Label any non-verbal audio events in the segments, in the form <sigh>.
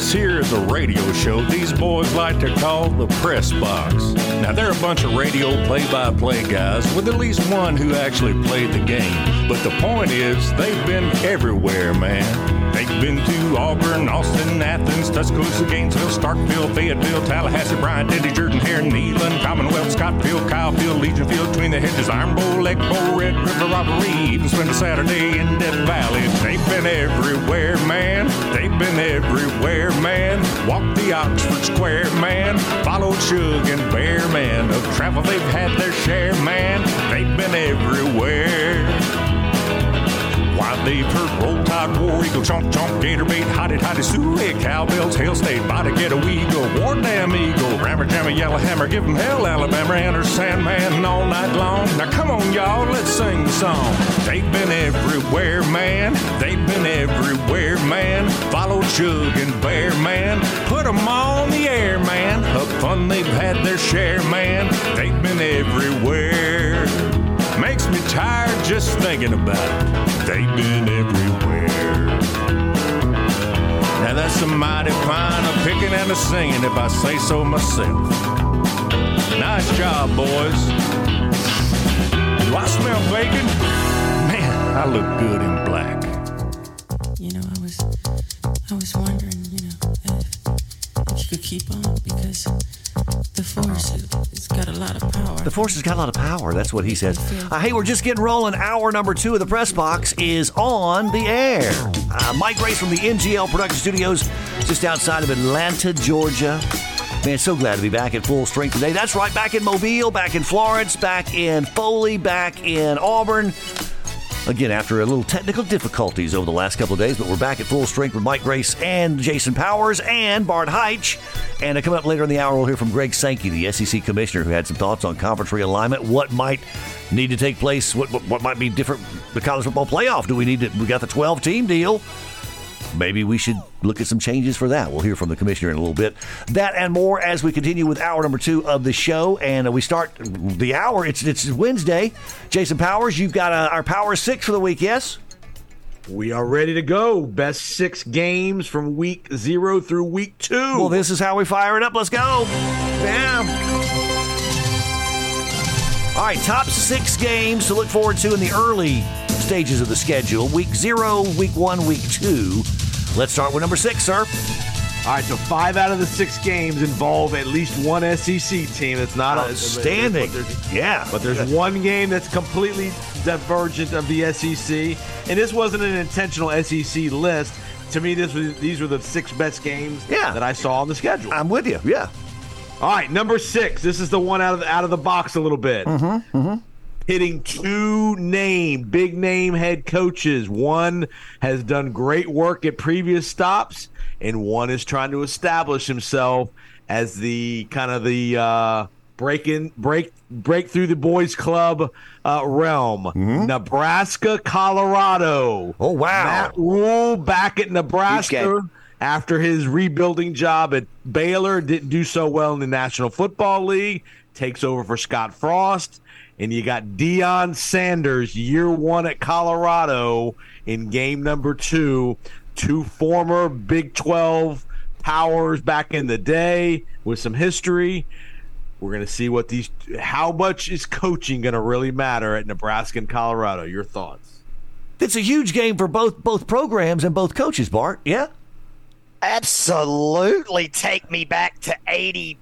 This here is a radio show these boys like to call the press box. Now, they're a bunch of radio play by play guys with at least one who actually played the game. But the point is, they've been everywhere, man. They've been to Auburn, Austin, Athens, Tuscaloosa, Gainesville, Starkville, Fayetteville, Tallahassee, Bryant, Denny, Jordan, Heron, Neyland, Commonwealth, Scottsville, Kyleville, Legion Field, Between the Hedges, Iron Bowl, Lake Bowl, Red River, Robbery, even spend a Saturday in Death Valley. They've been everywhere, man. They've been everywhere, man. Walk the Oxford Square, man. Followed Shug and Bear, man. Of travel they've had their share, man. They've been everywhere. Why they've heard Roll Tide, War Eagle, Chomp Chomp, Gator Bait, Hotty Hotty, Suet, Cowbells, Hail State, Body Get a Weagle, War Damn Eagle, Rammer Jammer, Yellow Hammer, Give 'em Hell, Alabama, Enter Sandman all night long. Now come on, y'all, let's sing the song. They've been everywhere, man. They've been everywhere, man. Followed Shug and Bear, man. Put 'em on the air, man. Of fun they've had their share, man. They've been everywhere. Makes me tired just thinking about it. They've been everywhere. Now that's a mighty fine of picking and a singing if I say so myself. Nice job, boys. Do I smell bacon? Man, I look good in black. Force has got a lot of power. That's what he says. Uh, hey, we're just getting rolling. Hour number two of the press box is on the air. Uh, Mike Grace from the NGL Production Studios, just outside of Atlanta, Georgia. Man, so glad to be back at full strength today. That's right, back in Mobile, back in Florence, back in Foley, back in Auburn. Again, after a little technical difficulties over the last couple of days, but we're back at full strength with Mike Grace and Jason Powers and Bart Heitch. And coming up later in the hour, we'll hear from Greg Sankey, the SEC commissioner, who had some thoughts on conference realignment, what might need to take place, what, what, what might be different. The college football playoff. Do we need to? We got the 12 team deal. Maybe we should look at some changes for that. We'll hear from the commissioner in a little bit. That and more as we continue with hour number two of the show, and uh, we start the hour. It's it's Wednesday. Jason Powers, you've got uh, our Power Six for the week. Yes. We are ready to go. Best six games from week zero through week two. Well, this is how we fire it up. Let's go. Bam. All right, top six games to look forward to in the early stages of the schedule. Week zero, week one, week two. Let's start with number six, sir. All right, so five out of the six games involve at least one SEC team. That's not Outstanding. But there's, Yeah. but there's one game that's completely divergent of the SEC, and this wasn't an intentional SEC list. To me, this was these were the six best games Yeah. that I saw on the schedule. I'm with you. Yeah. All right, number six. This is the one out of the, out of the box a little bit. Mm-hmm, Mm-hmm, Hitting two name, big name head coaches. One has done great work at previous stops, and one is trying to establish himself as the kind of the uh, break in, break break through the boys club uh, realm. Nebraska, Colorado. Oh, wow. Matt Rhule back at Nebraska after his rebuilding job at Baylor didn't do so well in the National Football League, takes over for Scott Frost, and you got Deion Sanders, year one at Colorado in game number two. Two former Big 12 powers back in the day with some history. We're going to see what these, how much is coaching going to really matter at Nebraska and Colorado? Your thoughts? It's a huge game for both both programs and both coaches, Bart. Yeah. Absolutely take me back to 88,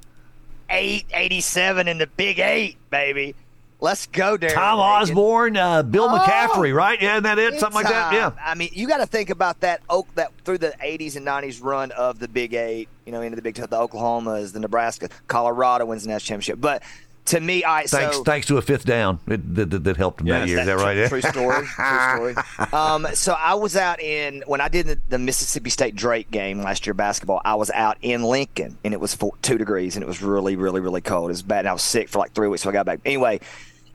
87 in the Big Eight, baby. Let's go, Darren. Tom. Osborne, uh, Bill Oh. McCaffrey, right? Yeah, isn't that it? Something like that. Yeah. I mean, you got to think about that oak that through the 80s and 90s run of the Big Eight, you know, into the Big Ten, the Oklahomas, the Nebraska, Colorado wins the national championship. But to me, I Thanks, so thanks to a fifth down it, that, that, that helped him that year. Is that True- right? True story. True <laughs> story. Um, so I was out in when I did the, the Mississippi State Drake game last year basketball. I was out in Lincoln and it was four, two degrees and it was really, really, really cold. It was bad. And I was sick for like three weeks, so I got back. Anyway,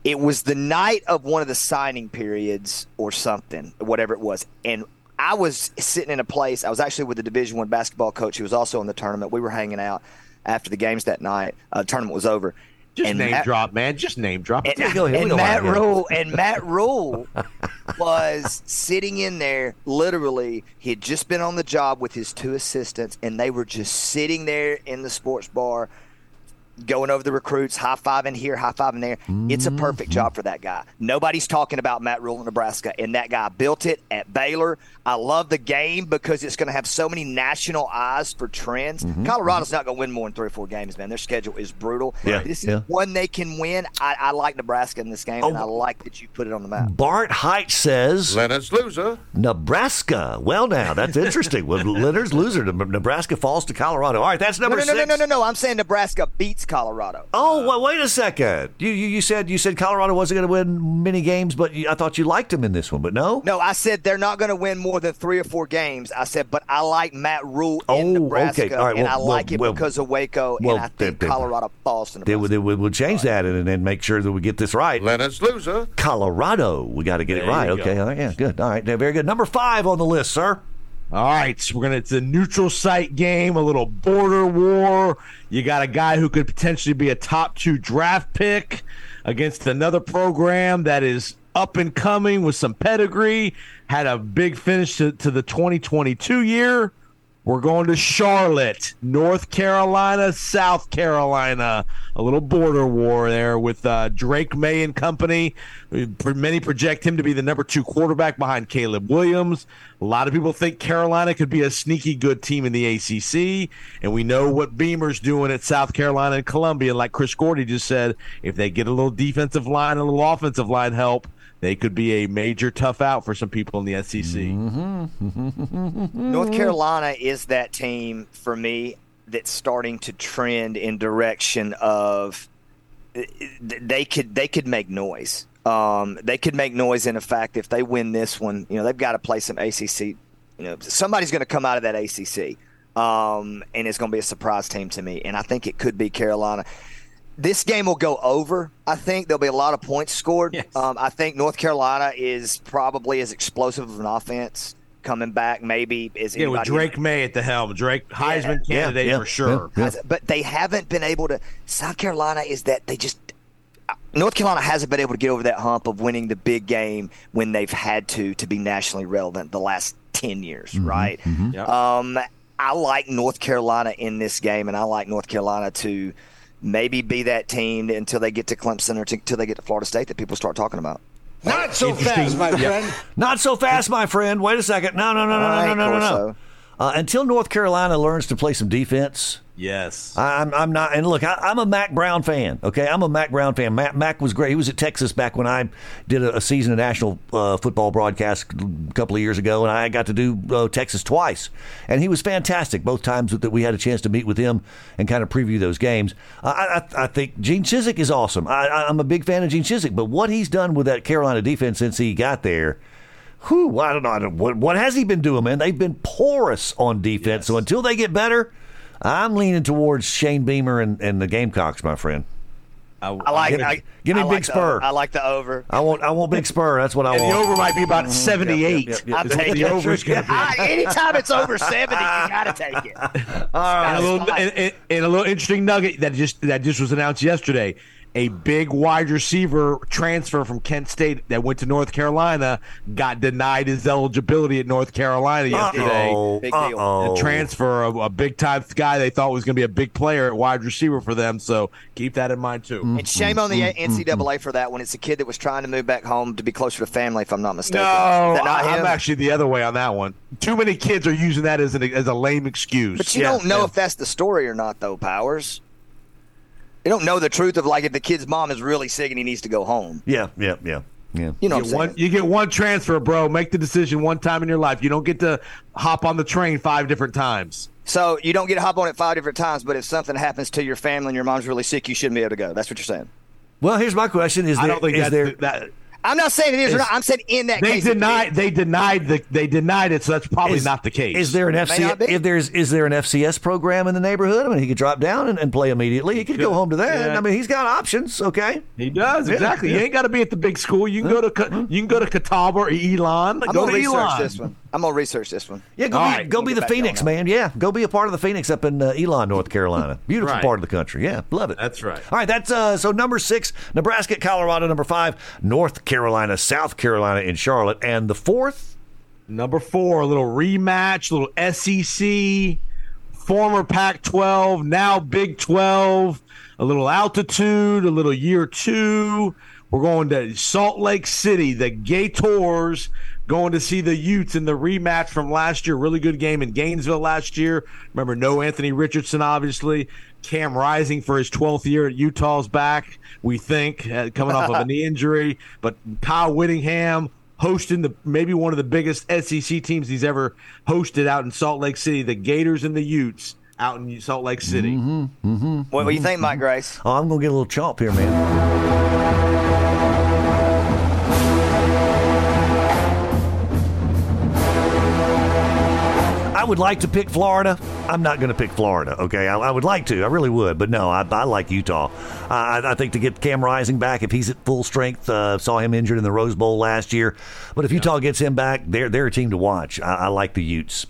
it was the night of one of the signing periods or something, whatever it was, and. I was sitting in a place. I was actually with the Division One basketball coach who was also in the tournament. We were hanging out after the games that night. Uh, the tournament was over, Just And name Matt- drop, man. Just name drop. And, Yeah, go ahead. And Matt. Rhule and Matt <laughs> Rhule <laughs> was sitting in there. Literally, he had just been on the job with his two assistants, and they were just sitting there in the sports bar, going over the recruits, high five in here, high five in there. It's a perfect Mm-hmm. job for that guy. Nobody's talking about Matt Rhule in Nebraska, and that guy built it at Baylor. I love the game because it's going to have so many national eyes for trends. Mm-hmm. Colorado's not going to win more than three or four games, man. Their schedule is brutal. Yeah, This is yeah. one they can win. I, I like Nebraska in this game, and Oh. I like that you put it on the map. Bart Height says Leonard's loser. Nebraska. Well, now that's interesting. well, Leonard's loser. Nebraska falls to Colorado. All right, that's number no, no, six. no, no, no, no. I'm saying Nebraska beats Colorado. Oh, uh, well, wait a second. You, you you said you said Colorado wasn't going to win many games, but you, I thought you liked them in this one. But no. No, I said they're not going to win more than three or four games. I said, but I like Matt Rhule Oh, in Nebraska, okay. All right, and well, I like it well, because of Waco, well, and I think they- they- Colorado falls to They, Nebraska. would- they would, would change that and then make sure that we get this right. Leonard's loser. Colorado. We got to get it right. you go. Okay. All right, yeah. Good. All right. Very good. Number five on the list, sir. All right, so we're gonna. It's a neutral site game, a little border war. You got a guy who could potentially be a top two draft pick against another program that is up and coming with some pedigree. Had a big finish to, to the 2022 year. We're going to Charlotte, North Carolina, South Carolina. A little border war there with uh, Drake Maye and company. Many project him to be the number two quarterback behind Caleb Williams. A lot of people think Carolina could be a sneaky good team in the ACC. And we know what Beamer's doing at South Carolina and Columbia. Like Chris Gordy just said, if they get a little defensive line, a little offensive line help, they could be a major tough out for some people in the SEC. North Carolina is that team for me that's starting to trend in direction of they could they could make noise. Um, they could make noise in fact if they win this one. You know they've got to play some ACC. You know somebody's going to come out of that ACC, um, and it's going to be a surprise team to me. And I think it could be Carolina. This game will go over. I think there'll be a lot of points scored. Yes. Um, I think North Carolina is probably as explosive of an offense coming back, maybe as Yeah, with anybody. Drake Maye at the helm. Drake Heisman Yeah, candidate yeah, for sure. yeah. Has- But they haven't been able to. South Carolina is that they just. North Carolina hasn't been able to get over that hump of winning the big game when they've had to to be nationally relevant the last ten years, Mm-hmm, right? Yep. Um, I like North Carolina in this game, and I like North Carolina to maybe be that team until they get to Clemson or to, until they get to Florida State that people start talking about. Not so fast, my friend. Not so fast, my friend. Wait a second. No, no, no, no, All no, no, no, no. Corso. Uh, until North Carolina learns to play some defense, Yes. I'm, I'm not. And look, I, I'm a Mack Brown fan. Okay, I'm a Mack Brown fan. Mack, Mack was great. He was at Texas back when I did a, a season of national uh, football broadcast a couple of years ago, and I got to do uh, Texas twice. And he was fantastic both times that we had a chance to meet with him and kind of preview those games. I, I, I think Gene Chizik is awesome. I, I- I'm a big fan of Gene Chizik, but what he's done with that Carolina defense since he got there. Whew, I don't know. I don't, what, what has he been doing, man? They've been porous on defense. So until they get better, I'm leaning towards Shane Beamer and, and the Gamecocks, my friend. I like. Give me- I, give me I Big like the- Spur. I like the over. I want I want Big Spur. That's what I want. and the over might be about mm-hmm. 78. yep, yep, I'll is take the over is going to be. <laughs> Anytime it's over seventy, you <laughs> got to take it. and, a little, and, and- and a little interesting nugget that just that just was announced yesterday. A big wide receiver transfer from Kent State that went to North Carolina got denied his eligibility at North Carolina yesterday. Uh-oh. Big deal. Uh-oh. A transfer, of a big time guy they thought was going to be a big player at wide receiver for them. So keep that in mind too. And shame on the mm-hmm. NCAA for that when It's a kid that was trying to move back home to be closer to family, if I'm not mistaken. No, not I, am actually the other way on that one. Too many kids are using that as an as a lame excuse. But you Yeah, don't know yeah. if that's the story or not, though, Powers. You don't know the truth of like if the kid's mom is really sick and he needs to go home. Yeah, yeah, yeah, yeah. You know You what get, I'm one, you get one transfer, bro. Make the decision one time in your life. You don't get to hop on the train five different times. So you don't get to hop on it five different times, but if something happens to your family and your mom's really sick, you shouldn't be able to go. That's what you're saying. Well, here's my question: Is I there don't think is that's there that. I'm not saying it is, or not. I'm saying in that They case. it denied. They denied the. They denied it. So that's probably is- not the case. Is there an not FC? If there's is there an FCS program in the neighborhood? I mean, he could drop down and, and play immediately. He could go home to that. Yeah. I mean, he's got options. Okay. He does exactly. yeah. You ain't got to be at the big school. You can go to Ca- you can go to Catawba or Elon. I'm go gonna to research Elon. this one. I'm gonna research this one. Yeah, go All be, right, go we'll be the Phoenix, man. Yeah, go be a part of the Phoenix up in uh, Elon, North Carolina. <laughs> Beautiful Right. part of the country. Yeah, love it. That's right. All right, that's uh, so number six, Nebraska, Colorado. Number five, North Carolina, South Carolina, in Charlotte, and the fourth. Number four, a little rematch, a little SEC, former Pac 12, now Big 12, a little altitude, a little year two. We're going to Salt Lake City, the Gators, going to see the Utes in the rematch from last year. Really good game in Gainesville last year. Remember, no Anthony Richardson, obviously. Cam Rising for his 12th year at Utah's back, we think, uh, coming off of a <laughs> knee injury. But Kyle Whittingham, hosting the maybe one of the biggest SEC teams he's ever hosted out in Salt Lake City, the Gators and the Utes out in Salt Lake City. Mm-hmm, mm-hmm, what, what do you mm-hmm, think, Mike Grace? Oh, I'm going to get a little chomp here, man. I would like to pick Florida. I'm not going to pick Florida. Okay, I, I would like to. I really would, but no, I, I like Utah. I, I think to get Cam Rising back, if he's at full strength, uh, saw him injured in the Rose Bowl last year. But if Utah gets him back, they're they're a team to watch. I, I like the Utes.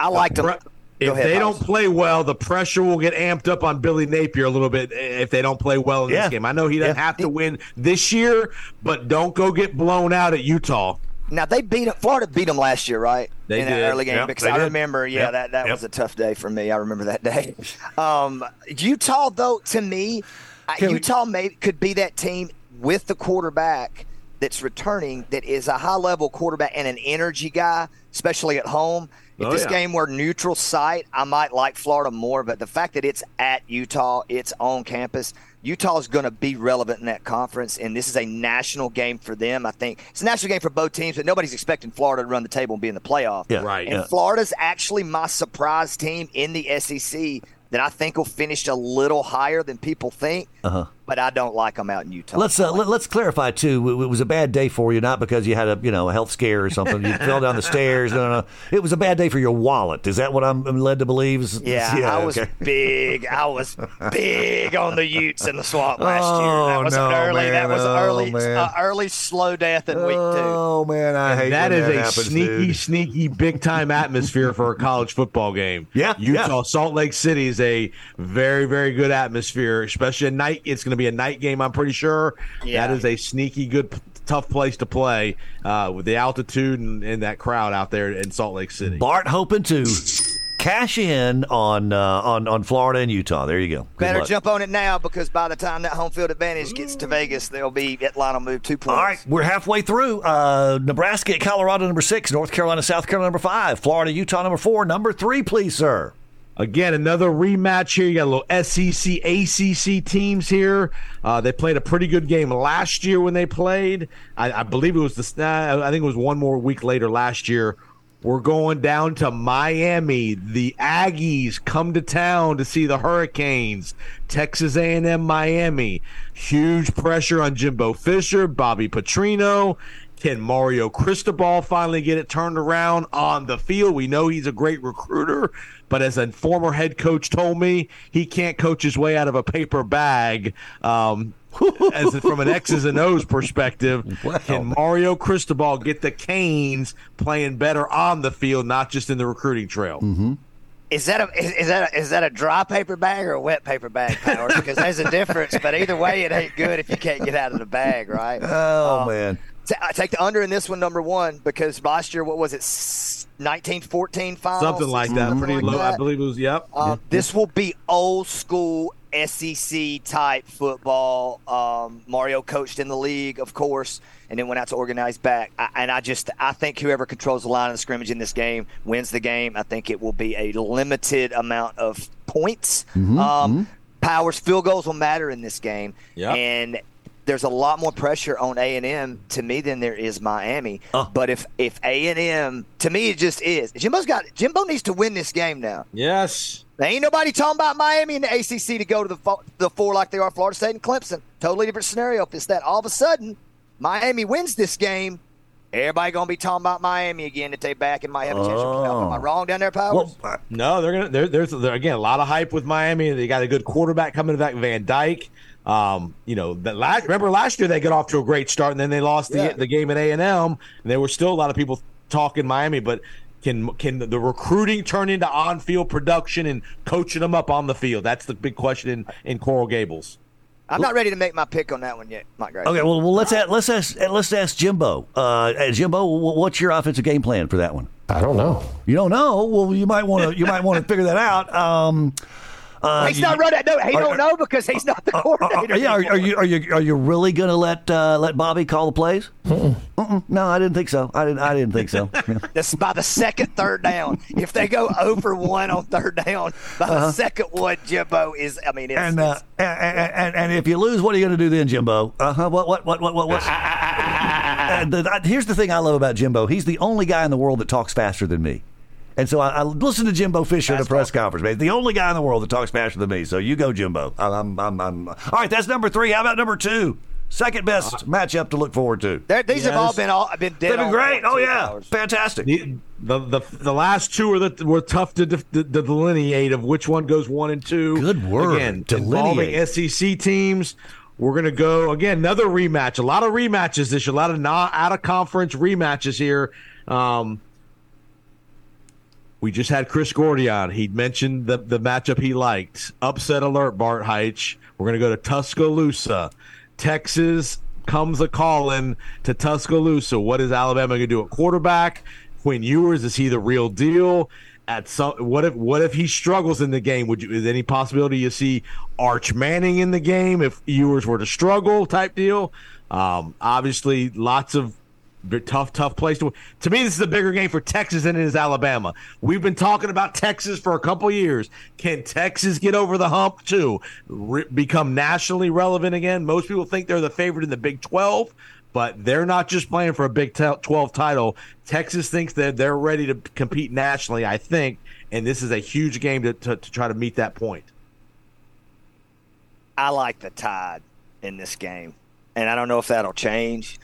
I like them. Pre- If ahead, they Miles. don't play well, the pressure will get amped up on Billy Napier a little bit if they don't play well in Yeah. this game. I know he doesn't Yeah. have to win this year, but don't go get blown out at Utah. Now they beat 'em- Florida beat them last year, right? They in did. that early game Yep, because I did. remember, yeah, Yep, that that yep. was a tough day for me. I remember that day. <laughs> Um, Utah, though, to me, I- Can we- Utah may, could be that team with the quarterback that's returning that is a high level quarterback and an energy guy, especially at home. If Oh, this yeah. game were neutral site, I might like Florida more, but the fact that it's at Utah, it's on campus, Utah is going to be relevant in that conference, and this is a national game for them. I think it's a national game for both teams, but nobody's expecting Florida to run the table and be in the playoff. Yeah, Right. And yeah. Florida's actually my surprise team in the SEC that I think will finish a little higher than people think. Uh-huh. But I don't like them out in Utah. Let's uh, let, us clarify too. It, it was a bad day for you, not because you had a you know a health scare or something. You <laughs> fell down the stairs. No, no, no. It was a bad day for your wallet. Is that what I'm I'm led to believe? Is- Yeah, I was okay. big. I was big on the Utes in the swamp last <laughs> Oh, year. That was no, an early. That was an Oh, early, man. uh, early slow death in week two. Oh man, I hate That when is a happens, sneaky, dude. sneaky, big time atmosphere for a college football game. Yeah, Utah, yeah. Salt Lake City is a very, very good atmosphere, especially at night. It's going to be a night game, I'm pretty sure. Yeah. That is a sneaky, good, tough place to play uh, with the altitude and, and that crowd out there in Salt Lake City. Bart hoping to cash in on uh, on on Florida and Utah. There you go. Good Better luck. jump on it now because by the time that home field advantage gets to Vegas, they'll be Atlanta move two points. All right, we're halfway through. Uh, Nebraska, at Colorado, number six. North Carolina, South Carolina, number five. Florida, Utah, number four. Number three, please, sir. Again, another rematch here. You got a little SEC, ACC teams here. Uh, they played a pretty good game last year when they played. I, I believe it was the. I think it was one more week later last year. We're going down to Miami. The Aggies come to town to see the Hurricanes. Texas A&M, Miami. Huge pressure on Jimbo Fisher, Bobby Petrino. Can Mario Cristobal finally get it turned around on the field? We know he's a great recruiter, but as a former head coach told me, he can't coach his way out of a paper bag. Um, <laughs> as from an X's and O's perspective, Wow. can Mario Cristobal get the Canes playing better on the field, not just in the recruiting trail? Is that a is, is that a, is that a dry paper bag or a wet paper bag, Powers? Because there's a difference. But either way, it ain't good if you can't get out of the bag, right? <laughs> Oh Um, man, Ta- I take the under in this one, number one, because last year, what was it, 1914 finals? Something like that. Something Pretty like low. I believe it was. Yep. Uh, This will be old school SEC type football. Um, Mario coached in the league, of course, and then went out to organize back. I, and I just, I think whoever controls the line of the scrimmage in this game wins the game. I think it will be a limited amount of points. um, Powers field goals will matter in this game, Yep. and there's a lot more pressure on A and M to me than there is Miami. Oh. But if if A and M to me it just is. Jimbo's got Jimbo needs to win this game now. yes. There ain't nobody talking about Miami and the ACC to go to the fo- the four like they are Florida State and Clemson. Totally different scenario. If it's that all of a sudden Miami wins this game, everybody gonna be talking about Miami again that they back and might have a chance. to playoff. Am I Oh. wrong down there, Powers? well, uh, No, they're gonna. There, there's there, again a lot of hype with Miami. They got a good quarterback coming back, Van Dyke. Um, you know, that last remember last year they got off to a great start, and then they lost the, Yeah. the game at A and M, and there were still a lot of people talking Miami, but can can the recruiting turn into on-field production and coaching them up on the field? That's the big question in, in Coral Gables. I'm not ready to make my pick on that one yet, Mike Gray. Okay, well, well let's ask, let's ask let's ask Jimbo. Uh, Jimbo, what's your offensive game plan for that one? I don't know. You don't know? Well, you might want to you might want to figure that out. Um, uh, he's not running. No, he are- don't know because he's not the uh, uh, coordinator. yeah, are, are you are you are you really going to let uh, let Bobby call the plays? Mm-mm. No, I didn't think so. I didn't. I didn't think so. <laughs> Yeah. That's by the second third down. If they go over one on third down, by the second one, Jimbo is. I mean, it's, Uh-huh. And, uh, it's- and, and and if you lose, what are you going to do then, Jimbo? Uh huh. What what what what what? What's, <laughs> uh, the, uh, here's the thing I love about Jimbo. He's the only guy in the world that talks faster than me. And so I, I listen to Jimbo Fisher at a press conference, man. The only guy in the world that talks faster than me. So you go, Jimbo. I'm, I'm, I'm, all right, that's number three. How about number two? Second best matchup to look forward to. they're- these have all been all been dead. They've been great. for Oh two yeah, hours. fantastic. The, the the the last two are the, were tough to, def- to delineate of which one goes one and two. Good word, Again, delineate. involving SEC teams. We're gonna go again. Another rematch. A lot of rematches this year. A lot of not out of conference rematches here. Um, we just had Chris Gordy on. He mentioned the the matchup he liked. Upset alert, Bart Heitch. We're gonna go to Tuscaloosa, Texas. Comes a calling to Tuscaloosa. What is Alabama gonna do at quarterback? Quinn Ewers is he the real deal? At some, what if what if he struggles in the game? Would you is any possibility you see Arch Manning in the game if Ewers were to struggle? Type deal. Um, obviously, lots of tough, tough place to. To me, this is a bigger game for Texas than it is Alabama. We've been talking about Texas for a couple years. Can Texas get over the hump too? Re- become nationally relevant again? Most people think they're the favorite in the Big Twelve, but they're not just playing for a Big Twelve title. Texas thinks that they're ready to compete nationally. I think, and this is a huge game to, to, to try to meet that point. I like the Tide in this game, and I don't know if that'll change.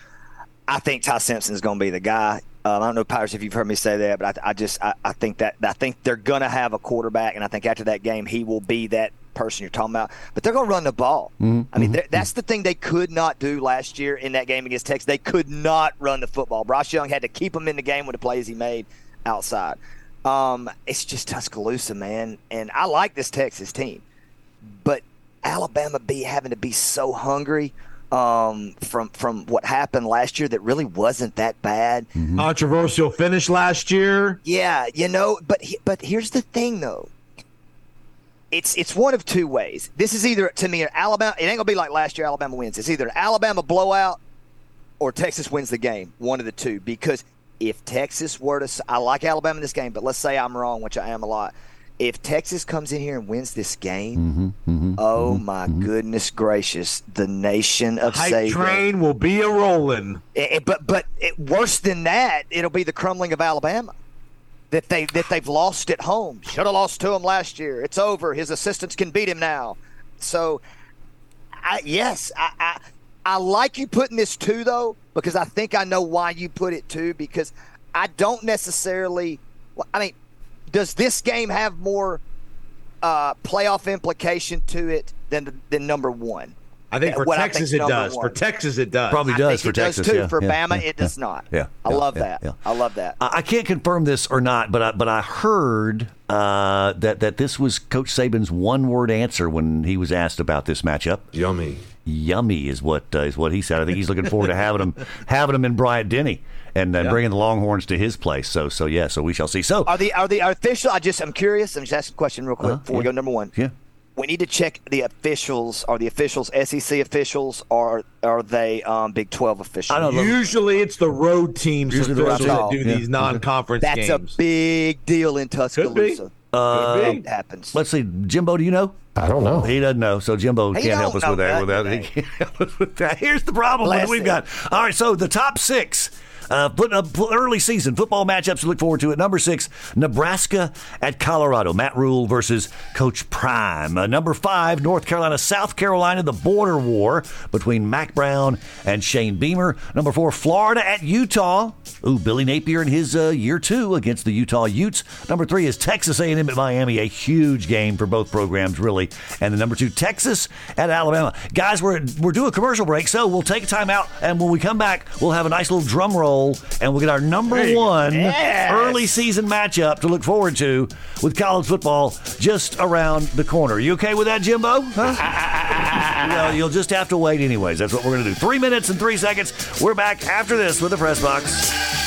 I think Ty Simpson is going to be the guy. Um, I don't know, Pirates, if you've heard me say that, but I, I just I, I think that I think they're going to have a quarterback, and I think after that game he will be that person you're talking about. But they're going to run the ball. I mean, that's the thing they could not do last year in that game against Texas. They could not run the football. Bryce Young had to keep them in the game with the plays he made outside. Um, it's just Tuscaloosa, man, and I like this Texas team but Alabama be having to be so hungry um, from from what happened last year that really wasn't that bad. Controversial finish last year. Yeah, you know, but he- but here's the thing though. It's it's one of two ways. This is either to me Alabama. It ain't gonna be like last year. Alabama wins. It's either an Alabama blowout or Texas wins the game. One of the two. Because if Texas were to, I like Alabama in this game, but let's say I'm wrong, which I am a lot. If Texas comes in here and wins this game, mm-hmm, mm-hmm, oh mm-hmm, my goodness gracious, the nation of Hype Saban. train will be a rolling. It- eh, it- eh, but but it, worse than that, it'll be the crumbling of Alabama that they that they've lost at home. Should have lost to him last year. It's over. His assistants can beat him now. So, I, yes, I, I I like you putting this two though because I think I know why you put it two because I don't necessarily. I mean, does this game have more uh, playoff implication to it than than number one? I think for What Texas think's it number does. For. Texas it does. Probably I does think for it Texas does too. yeah, for yeah, Bama, yeah, it does not. Yeah, I love yeah, that. yeah. I love that. I I can't confirm this or not, but I, but I heard uh, that that this was Coach Saban's one word answer when he was asked about this matchup. Yummy. Yummy is what uh, is what he said. I think he's looking forward to having him <laughs> having him in Bryant Denny and uh, bringing the Longhorns to his place. So so yeah, so we shall see. So Are the are the official? I just I'm curious. I'm just asking a question real quick Uh-huh, before we go. Number one, yeah, we need to check the officials. Are the officials SEC officials or are they um, Big Twelve officials? I don't know. Usually it's the road teams Usually the road that do team. these non-conference That's a big deal in Tuscaloosa. Uh, Could be. It happens. Let's see, Jimbo. Do you know? I don't know. He doesn't know, so Jimbo He can't help us with that. With that, <laughs> he can't help us with that. Here's the problem that Bless we've got. All right, so the top six. Uh, put up early season football matchups to look forward to. At number six, Nebraska at Colorado. Matt Rhule versus Coach Prime. Uh, number five, North Carolina, South Carolina. The border war between Mack Brown and Shane Beamer. Number four, Florida at Utah. Ooh, Billy Napier in his uh, year two against the Utah Utes. Number three is Texas A&M at Miami. A huge game for both programs, really. And the number two, Texas at Alabama. Guys, we're we're doing a commercial break, so we'll take a time out, and when we come back, we'll have a nice little drum roll and we'll get our number go. one Yes. early season matchup to look forward to with college football just around the corner. You okay with that, Jimbo? Huh? <laughs> well, you'll just have to wait anyways. That's what we're going to do. Three minutes and three seconds. We're back after this with the press box.